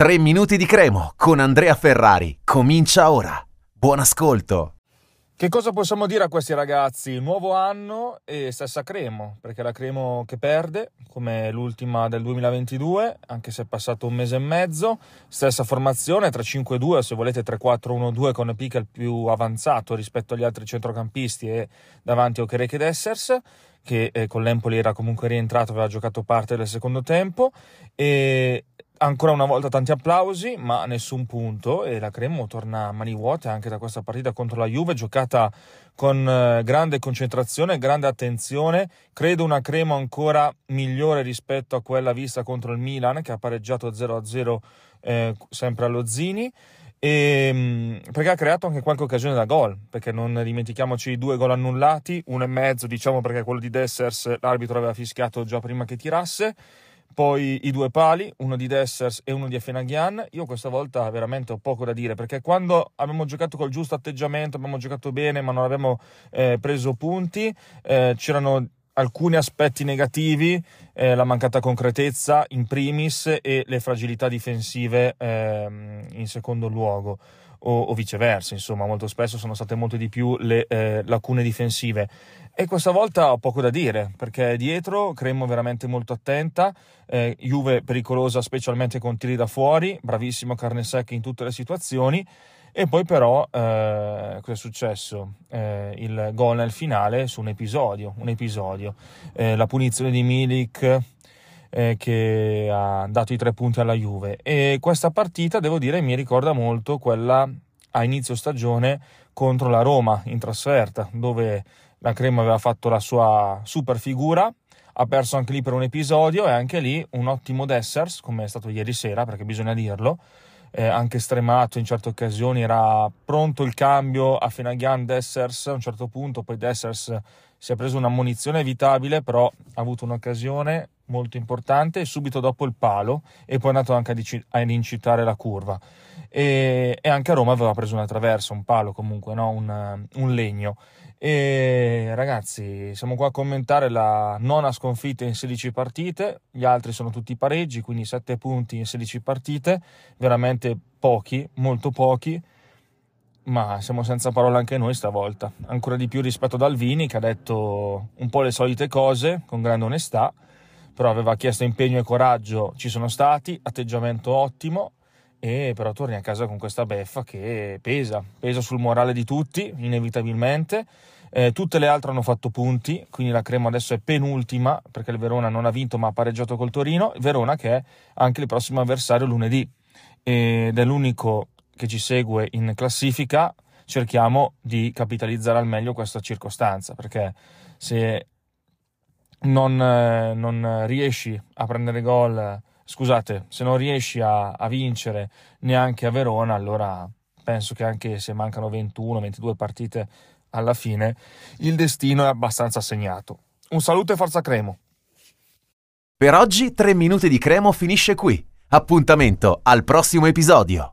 3 minuti di Cremo con Andrea Ferrari. Comincia ora. Buon ascolto. Che cosa possiamo dire a questi ragazzi? Nuovo anno e stessa Cremo, perché la Cremo che perde, come l'ultima del 2022, anche se è passato un mese e mezzo, stessa formazione 3-5-2, se volete 3-4-1-2 con Pica il più avanzato rispetto agli altri centrocampisti e davanti a Okereke Dessers, che eh, con l'Empoli era comunque rientrato, aveva giocato parte del secondo tempo e ancora una volta tanti applausi, ma nessun punto e la Cremo torna a mani vuote anche da questa partita contro la Juve, giocata con eh, grande concentrazione, grande attenzione. Credo una Cremo ancora migliore rispetto a quella vista contro il Milan che ha pareggiato 0-0 eh, sempre allo Zini. E, ehm, perché ha creato anche qualche occasione da gol, perché non dimentichiamoci i due gol annullati, uno e mezzo diciamo perché quello di Dessers l'arbitro aveva fischiato già prima che tirasse, poi i due pali, uno di Dessers e uno di Efenaghian. Io questa volta veramente ho poco da dire perché quando abbiamo giocato col giusto atteggiamento, abbiamo giocato bene, ma non abbiamo eh, preso punti, eh, c'erano alcuni aspetti negativi, eh, la mancata concretezza in primis e le fragilità difensive ehm, in secondo luogo. O, o, viceversa, insomma, molto spesso sono state molto di più le eh, lacune difensive. E questa volta ho poco da dire, perché dietro Cremo veramente molto attenta, eh, Juve pericolosa specialmente con tiri da fuori, bravissimo carne secca in tutte le situazioni, e poi però eh, cosa è successo? Eh, il gol nel finale su un episodio, un episodio. Eh, la punizione di Milik eh, che ha dato i tre punti alla Juve. E questa partita, devo dire, mi ricorda molto quella a inizio stagione contro la Roma in trasferta, dove la Crema aveva fatto la sua super figura, ha perso anche lì per un episodio e anche lì un ottimo Dessers, come è stato ieri sera, perché bisogna dirlo, eh, anche stremato in certe occasioni, era pronto il cambio a Fenagian Dessers. A un certo punto, poi Dessers si è preso una munizione evitabile, però ha avuto un'occasione molto importante subito dopo il palo e poi è andato anche ad incitare la curva e, e, anche a Roma aveva preso una traversa, un palo comunque, no? un, un legno. E ragazzi siamo qua a commentare la nona sconfitta in 16 partite. Gli altri sono tutti pareggi quindi 7 punti in 16 partite. Veramente pochi, molto pochi. Ma siamo senza parole anche noi stavolta. Ancora di più rispetto ad Alvini che ha detto un po' le solite cose con grande onestà. Però aveva chiesto impegno e coraggio, ci sono stati, atteggiamento ottimo, e però torni a casa con questa beffa che pesa, pesa sul morale di tutti, inevitabilmente. Eh, tutte le altre hanno fatto punti, quindi la Crema adesso è penultima perché il Verona non ha vinto ma ha pareggiato col Torino. Verona che è anche il prossimo avversario lunedì ed è l'unico che ci segue in classifica. Cerchiamo di capitalizzare al meglio questa circostanza perché se non, eh, non riesci a prendere gol, scusate, se non riesci a, a vincere neanche a Verona, allora penso che anche se mancano 21-22 partite alla fine, il destino è abbastanza segnato. Un saluto e forza Cremo. Per oggi 3 minuti di Cremo finisce qui. Appuntamento al prossimo episodio.